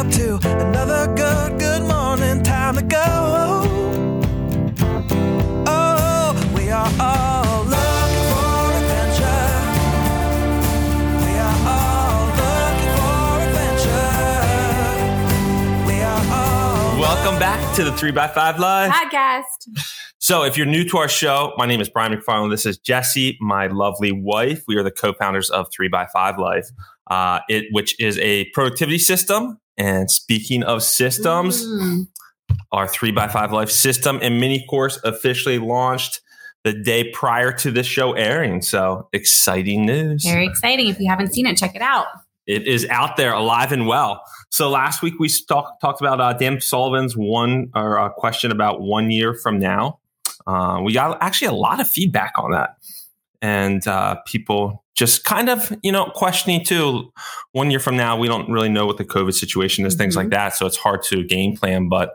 up to another good, good morning. Time to go. Oh, we are all looking for adventure. We are all looking for adventure. We are all. Welcome back to the 3x5 Life. Podcast. So, if you're new to our show, my name is Brian McFarland. This is Jesse, my lovely wife. We are the co founders of 3x5 Life, uh, it, which is a productivity system. And speaking of systems, Mm. our three by five Life system and mini course officially launched the day prior to this show airing. So, exciting news. Very exciting. If you haven't seen it, check it out. It is out there alive and well. So last week we talk, talked about uh, Dan Sullivan's one or uh, question about one year from now. Uh, we got actually a lot of feedback on that, and uh, people just kind of you know questioning too. One year from now, we don't really know what the COVID situation is, things Mhm. like that. So it's hard to game plan, but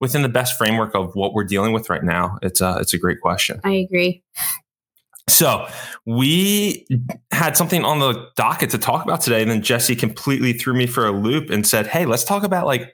within the best framework of what we're dealing with right now, it's a it's a great question. I agree. So we had something on the docket to talk about today, and then Jesse completely threw me for a loop and said, "Hey, let's talk about like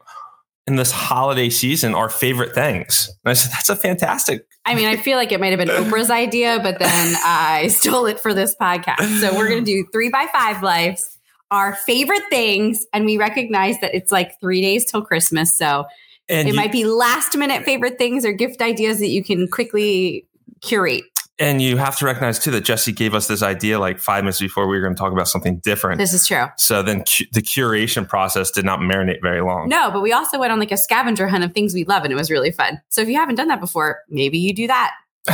in this holiday season our favorite things." And I said, "That's a fantastic." I mean, I feel like it might have been Oprah's idea, but then I stole it for this podcast. So we're going to do three by five lives, our favorite things. And we recognize that it's like three days till Christmas. So And it you, might be last minute favorite things or gift ideas that you can quickly curate. And you have to recognize too that Jesse gave us this idea like five minutes before we were going to talk about something different. This is true. so then cu- the curation process did not marinate very long. No, but we also went on like a scavenger hunt of things we love, and it was really fun. So if you haven't done that before, maybe you do that.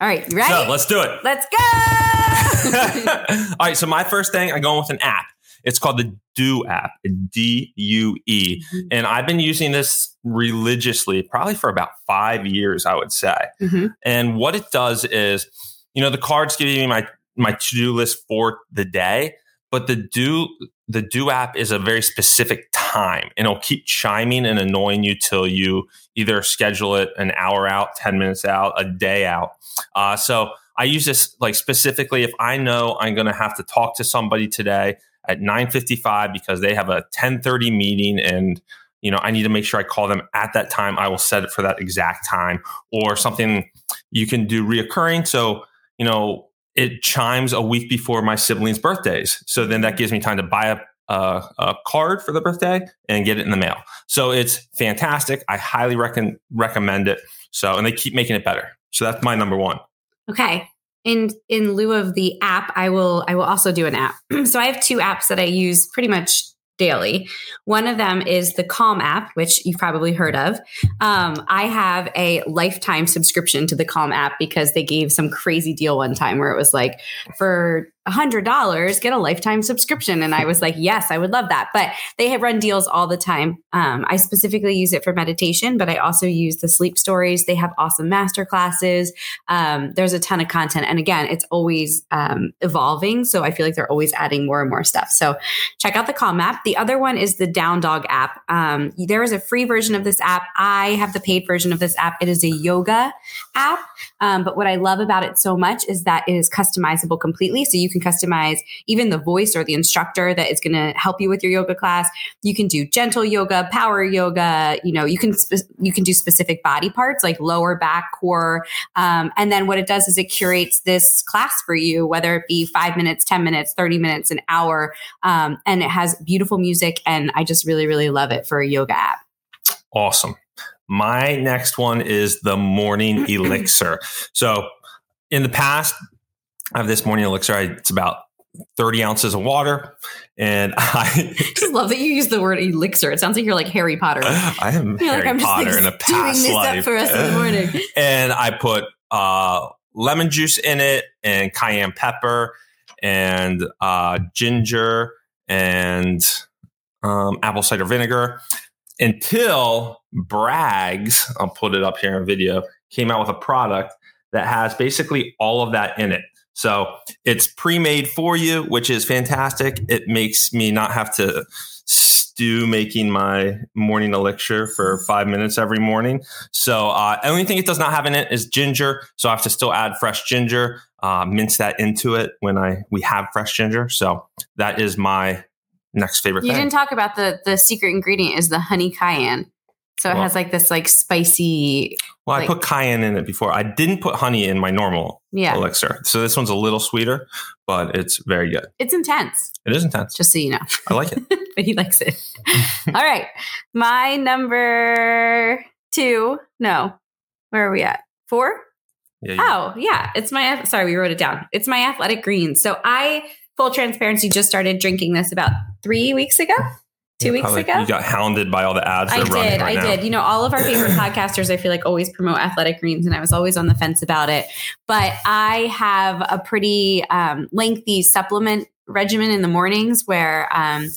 All right, you ready? So let's do it. Let's go. All right. So my first thing, I'm going with an app. It's called the Due app, D U E. And I've been using this religiously, probably for about five years, I would say. Mhm. And what it does is, you know, the cards give me my my to do list for the day, but the Due the Due app is a very specific time, and it'll keep chiming and annoying you till you either schedule it an hour out, ten minutes out, a day out. Uh, so I use this like specifically if I know I'm going to have to talk to somebody today at 9:55 because they have a 10:30 meeting and you know I need to make sure I call them at that time. I will set it for that exact time or something you can do reoccurring. So you know it chimes a week before my siblings' birthdays. So then that gives me time to buy a a, card for the birthday and get it in the mail. So it's fantastic. I highly recon- recommend it. So and they keep making it better. So that's my number one. Okay. In in lieu of the app, I will I will also do an app. so I have two apps that I use pretty much daily. One of them is the Calm app, which you've probably heard of. Um, I have a lifetime subscription to the Calm app because they gave some crazy deal one time where it was like for hundred dollars, get a lifetime subscription. And I was like, yes, I would love that. But they run deals all the time. Um, I specifically use it for meditation, but I also use the sleep stories. They have awesome master classes. Um, there's a ton of content. And again, it's always um, evolving. So I feel like they're always adding more and more stuff. So check out the Calm app. The other one is the Down Dog app. Um, there is a free version of this app. I have the paid version of this app. It is a yoga app. Um, but what I love about it so much is that it is customizable completely. So you can customize even the voice or the instructor that is going to help you with your yoga class. You can do gentle yoga, power yoga. You know, you can spe- you can do specific body parts like lower back, core, um, and then what it does is it curates this class for you, whether it be five minutes, ten minutes, thirty minutes, an hour, um, and it has beautiful music. And I just really, really love it for a yoga app. Awesome. My next one is the morning elixir. So in the past, I have this morning elixir. I, it's about 30 ounces of water. And I, just love that you use the word elixir. It sounds like you're like Harry Potter. I am You're Harry like, I'm just Potter like, in a doing past this life. for us in the morning. and I put uh, lemon juice in it and cayenne pepper and uh, ginger and um, apple cider vinegar until Bragg's, I'll put it up here in video, came out with a product that has basically all of that in it. So it's pre-made for you, which is fantastic. It makes me not have to stew making my morning elixir for five minutes every morning. So uh, only thing it does not have in it is ginger. So I have to still add fresh ginger, uh, mince that into it when I we have fresh ginger. So that is my next favorite You thing. didn't talk about the the secret ingredient is the honey cayenne. So it Well- has like this like spicy. well, I put cayenne in it before. I didn't put honey in my normal Yeah, elixir. So this one's a little sweeter, but it's very good. it's intense. It is intense. Just so you know, I like it. but he likes it. All right, my number two. No, where are we at? Four. Yeah, Oh, yeah. It's my, sorry, we wrote it down. It's my athletic greens. So I, full transparency, just started drinking this about three weeks ago, two weeks Probably- ago. You got hounded by all the ads. I did. right I now. did. You know, all of our favorite podcasters, I feel like always promote athletic greens, and I was always on the fence about it. But I have a pretty um, lengthy supplement regimen in the mornings where, um,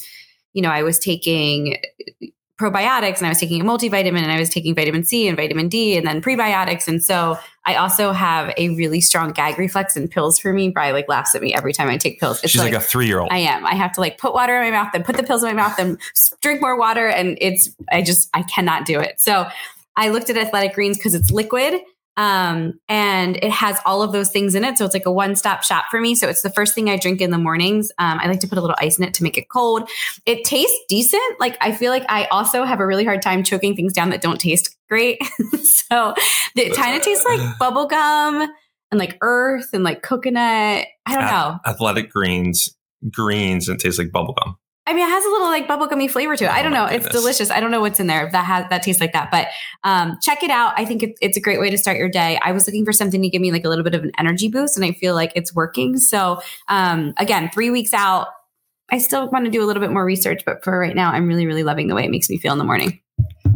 you know, I was taking probiotics and I was taking a multivitamin and I was taking vitamin C and vitamin D and then prebiotics. And so I also have a really strong gag reflex and pills for me. Brian like laughs at me every time I take pills. It's She's like, a three year old. I am. I have to like put water in my mouth, then put the pills in my mouth, then drink more water. And it's, I just, I cannot do it. So I looked at Athletic Greens because it's liquid um, and it has all of those things in it. So it's like a one stop shop for me. So it's the first thing I drink in the mornings. Um, I like to put a little ice in it to make it cold. It tastes decent. Like I feel like I also have a really hard time choking things down that don't taste great. so it kind of tastes like bubble gum and like earth and like coconut. I don't know. Athletic greens, greens, and it tastes like bubblegum. I mean, it has a little like bubblegummy flavor to it. I Oh don't my know. It's delicious. I don't know what's in there that has that tastes like that, but um, check it out. I think it, it's a great way to start your day. I was looking for something to give me like a little bit of an energy boost, and I feel like it's working. So um, again, three weeks out. I still want to do a little bit more research, but for right now, I'm really, really loving the way it makes me feel in the morning.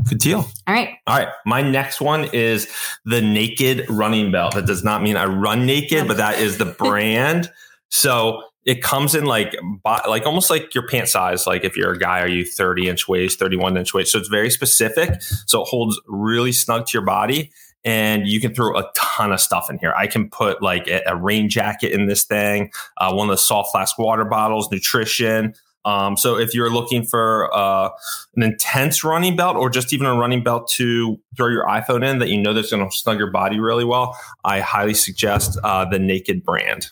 Good deal. All right. All right. My next one is the Naked Running Belt. That does not mean I run naked, but that is the brand. So it comes in like like almost like your pant size. Like if you're a guy, are you 30 inch waist, 31 inch waist? So it's very specific. So it holds really snug to your body. And you can throw a ton of stuff in here. I can put like a, rain jacket in this thing, uh, one of the soft flask water bottles, nutrition. Um, so if you're looking for uh, an intense running belt or just even a running belt to throw your iPhone in that you know that's going to snug your body really well, I highly suggest uh, the Naked brand.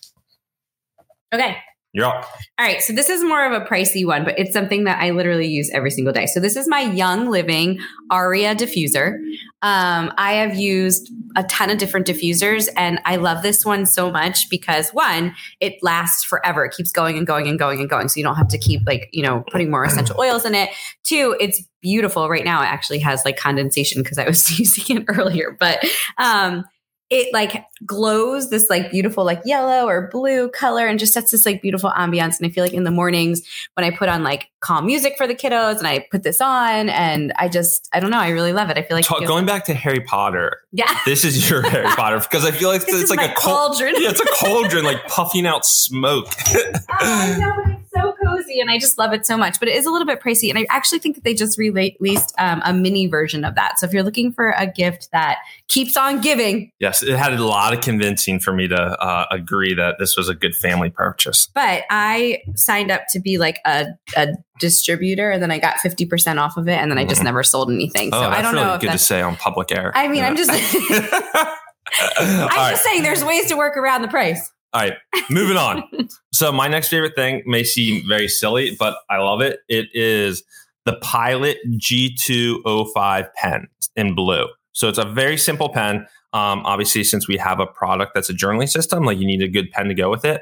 Okay. You're up. All right, so this is more of a pricey one, but it's something that I literally use every single day. So this is my Young Living Aria diffuser. Um, I have used a ton of different diffusers, and I love this one so much because one, it lasts forever. It keeps going and going and going and going, so you don't have to keep like you know putting more essential oils in it. Two, it's beautiful. Right now, it actually has like condensation because I was using it earlier, but um, it like glows this like beautiful like yellow or blue color and just sets this like beautiful ambiance. And i feel like in the mornings when i put on like calm music for the kiddos and i put this on and i just i don't know i really love it. I feel like Talk, it feels- going back to Harry Potter, yeah. This is your Harry Potter because I feel like it's, this it's is like a col- cauldron. yeah, it's a cauldron like puffing out smoke. Oh, I know, but it's so cozy and I just love it so much. But it is a little bit pricey. And I actually think that they just released um, a mini version of that. So if you're looking for a gift that keeps on giving, yes, it had a lot of convincing for me to uh, agree that this was a good family purchase. but I signed up to be like a, a distributor and then I got 50% off of it. And then I just never sold anything. So oh, that's I don't really know if good to say on public air. I mean, I'm just, I'm right. just saying there's ways to work around the price. All right, moving on. so my next favorite thing may seem very silly, but I love it. It is the Pilot G205 pen in blue. So it's a very simple pen. Um, obviously, since we have a product that's a journaling system, like you need a good pen to go with it.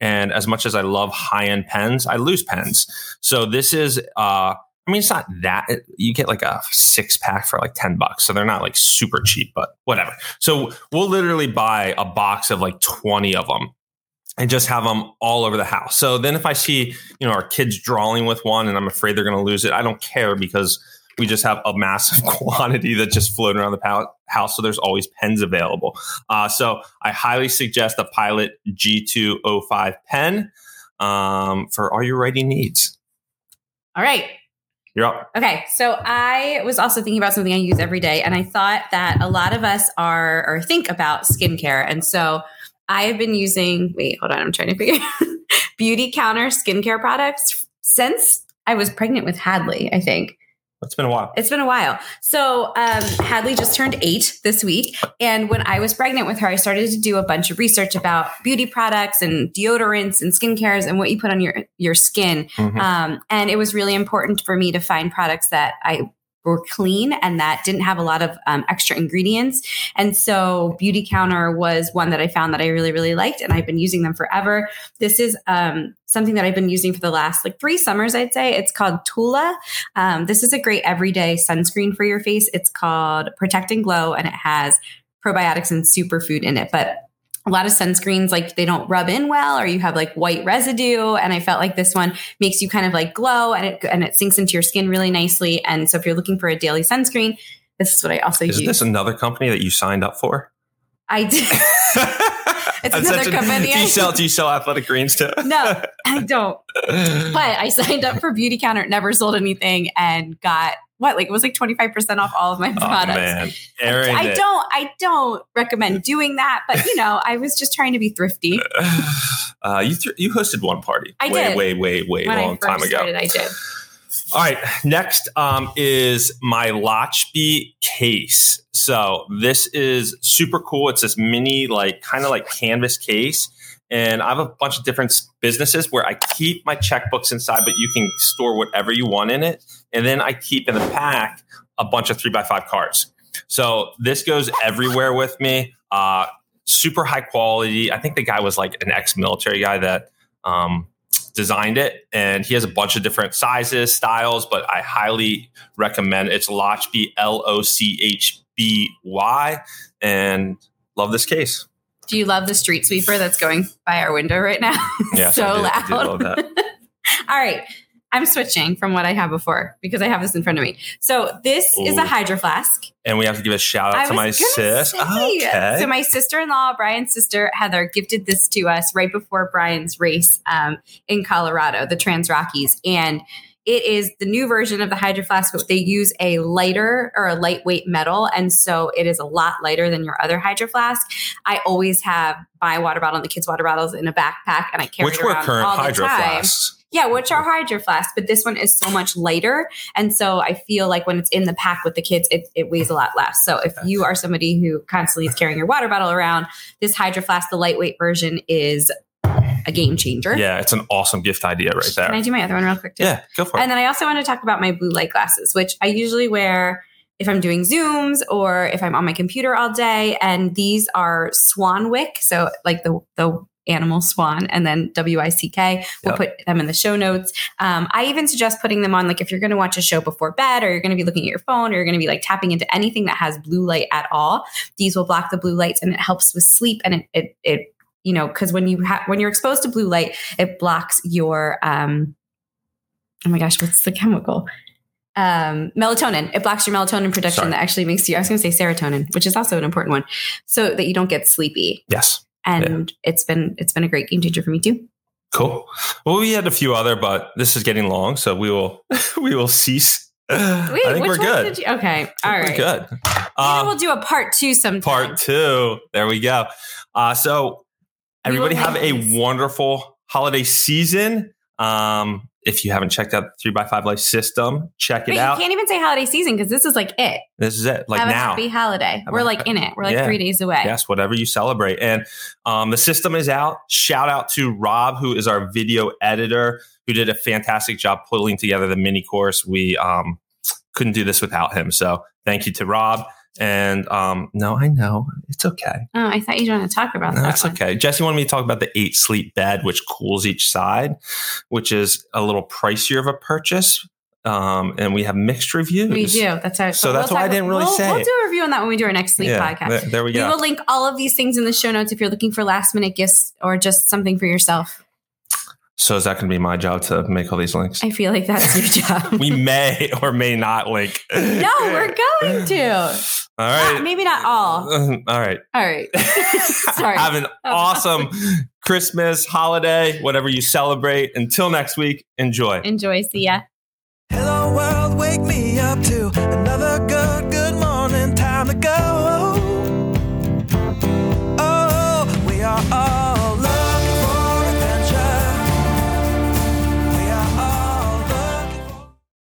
And as much as I love high end pens, I lose pens. So this is, uh, I mean, it's not that you get like a six pack for like 10 bucks. So they're not like super cheap, but whatever. So we'll literally buy a box of like 20 of them and just have them all over the house. So then if I see, you know, our kids drawing with one and I'm afraid they're going to lose it, I don't care because we just have a massive quantity that just float around the house. So there's always pens available. Uh, so I highly suggest the Pilot G205 pen um, for all your writing needs. All right. You're up. Okay, so I was also thinking about something I use every day, and I thought that a lot of us are or think about skincare, and so I have been using. Wait, hold on, I'm trying to figure Beauty Counter skincare products since I was pregnant with Hadley. I think It's been a while. It's been a while. So um, Hadley just turned eight this week, and when I was pregnant with her, I started to do a bunch of research about beauty products and deodorants and skincares and what you put on your your skin. Mhm. Um, and it was really important for me to find products that I were clean and that didn't have a lot of um, extra ingredients. And so Beauty Counter was one that I found that I really, really liked, and I've been using them forever. This is um, something that I've been using for the last like three summers, I'd say. It's called Tula. Um, this is a great everyday sunscreen for your face. It's called Protect and Glow, and it has probiotics and superfood in it. But a lot of sunscreens like they don't rub in well or you have like white residue and i felt like this one makes you kind of like glow and it and it sinks into your skin really nicely and so if you're looking for a daily sunscreen this is what i also use. Is use this another company that you signed up for? i did It's another company Do you sell? Do you sell athletic greens too? no i don't but i signed up for beauty counter never sold anything and got what like it was like 25% off all of my Oh products man, Aaron, I don't I don't recommend doing that, but you know, I was just trying to be thrifty. Uh, you th- you hosted one party. I way, did. way, way, way when long I time ago. started, I did. All right, next um, is my Lochby case. So this is super cool. It's this mini, like kind of like canvas case, and I have a bunch of different businesses where I keep my checkbooks inside, but you can store whatever you want in it, and then I keep in the pack a bunch of three by five cards. So this goes everywhere with me. Uh, super high quality. I think the guy was like an ex-military guy that um, designed it, and he has a bunch of different sizes, styles. But I highly recommend it's Lochby L O C H B Y, and love this case. Do you love the street sweeper that's going by our window right now? Yeah, so I do- I loud. do love that. All right. I'm switching from what I had before because I have this in front of me. So this is a hydro flask. And we have to give a shout out I to my sis. Okay. So my sister-in-law, Brian's sister Heather, gifted this to us right before Brian's race um, in Colorado, the Trans Rockies, and it is the new version of the Hydro Flask, but they use a lighter or a lightweight metal, and so it is a lot lighter than your other Hydro Flask. I always have my water bottle and the kids' water bottles in a backpack, and I carry Which it were around current all the hydro time. flasks. Yeah, which are hydro flasks, but this one is so much lighter. And so I feel like when it's in the pack with the kids, it, it weighs a lot less. So if you are somebody who constantly is carrying your water bottle around, this hydro flask, the lightweight version, is a game changer. Yeah, it's an awesome gift idea right there. Can I do my other one real quick too? Yeah, go for it. And then I also want to talk about my blue light glasses, which I usually wear if I'm doing Zooms or if I'm on my computer all day. And these are Swanwick, So like the, the, Animal Swan and then W I C K. We'll Yep. put them in the show notes. Um, I even suggest putting them on, like if you're going to watch a show before bed, or you're going to be looking at your phone, or you're going to be like tapping into anything that has blue light at all. These will block the blue lights, and it helps with sleep. And it, it, it you know, because when you have when you're exposed to blue light, it blocks your um, oh my gosh, what's the chemical? Um, melatonin. It blocks your melatonin production Sorry. that actually makes you, I was going to say serotonin, which is also an important one, so that you don't get sleepy. yes. And it's been, it's been a great game changer for me too. Cool. Well, we had a few other, but this is getting long, so we will we will cease. I think which we're good. did you- okay. all right, good. Um, we'll do a part two sometime. part two. There we go. Uh, so everybody have a wonderful holiday season. Um, if you haven't checked out the three by five life system, check it Wait, you can't even say holiday season because this is like it. This is it. Like Have a now. happy holiday. We're like in it. We're like Yeah. three days away. Yes, whatever you celebrate. And um, the system is out. Shout out to Rob, who is our video editor, who did a fantastic job pulling together the mini course. We um, couldn't do this without him. So thank you to Rob. And um, no, I know it's okay. Oh, I thought you didn't want to talk about No, that. That's okay. Jesse wanted me to talk about the eight sleep bed, which cools each side, which is a little pricier of a purchase. Um, and we have mixed reviews. We do. That's how. So that's why I didn't really we'll, say We'll do a review on that when we do our next sleep Yeah, podcast. there, there we go. We will link all of these things in the show notes if you're looking for last minute gifts or just something for yourself. so is that going to be my job to make all these links? I feel like that's your job. we may or may not link. no, we're going to. All Not- maybe not all. all right. All right. Sorry. Have an awesome Christmas, holiday, whatever you celebrate. Until next week, enjoy. Enjoy. See ya.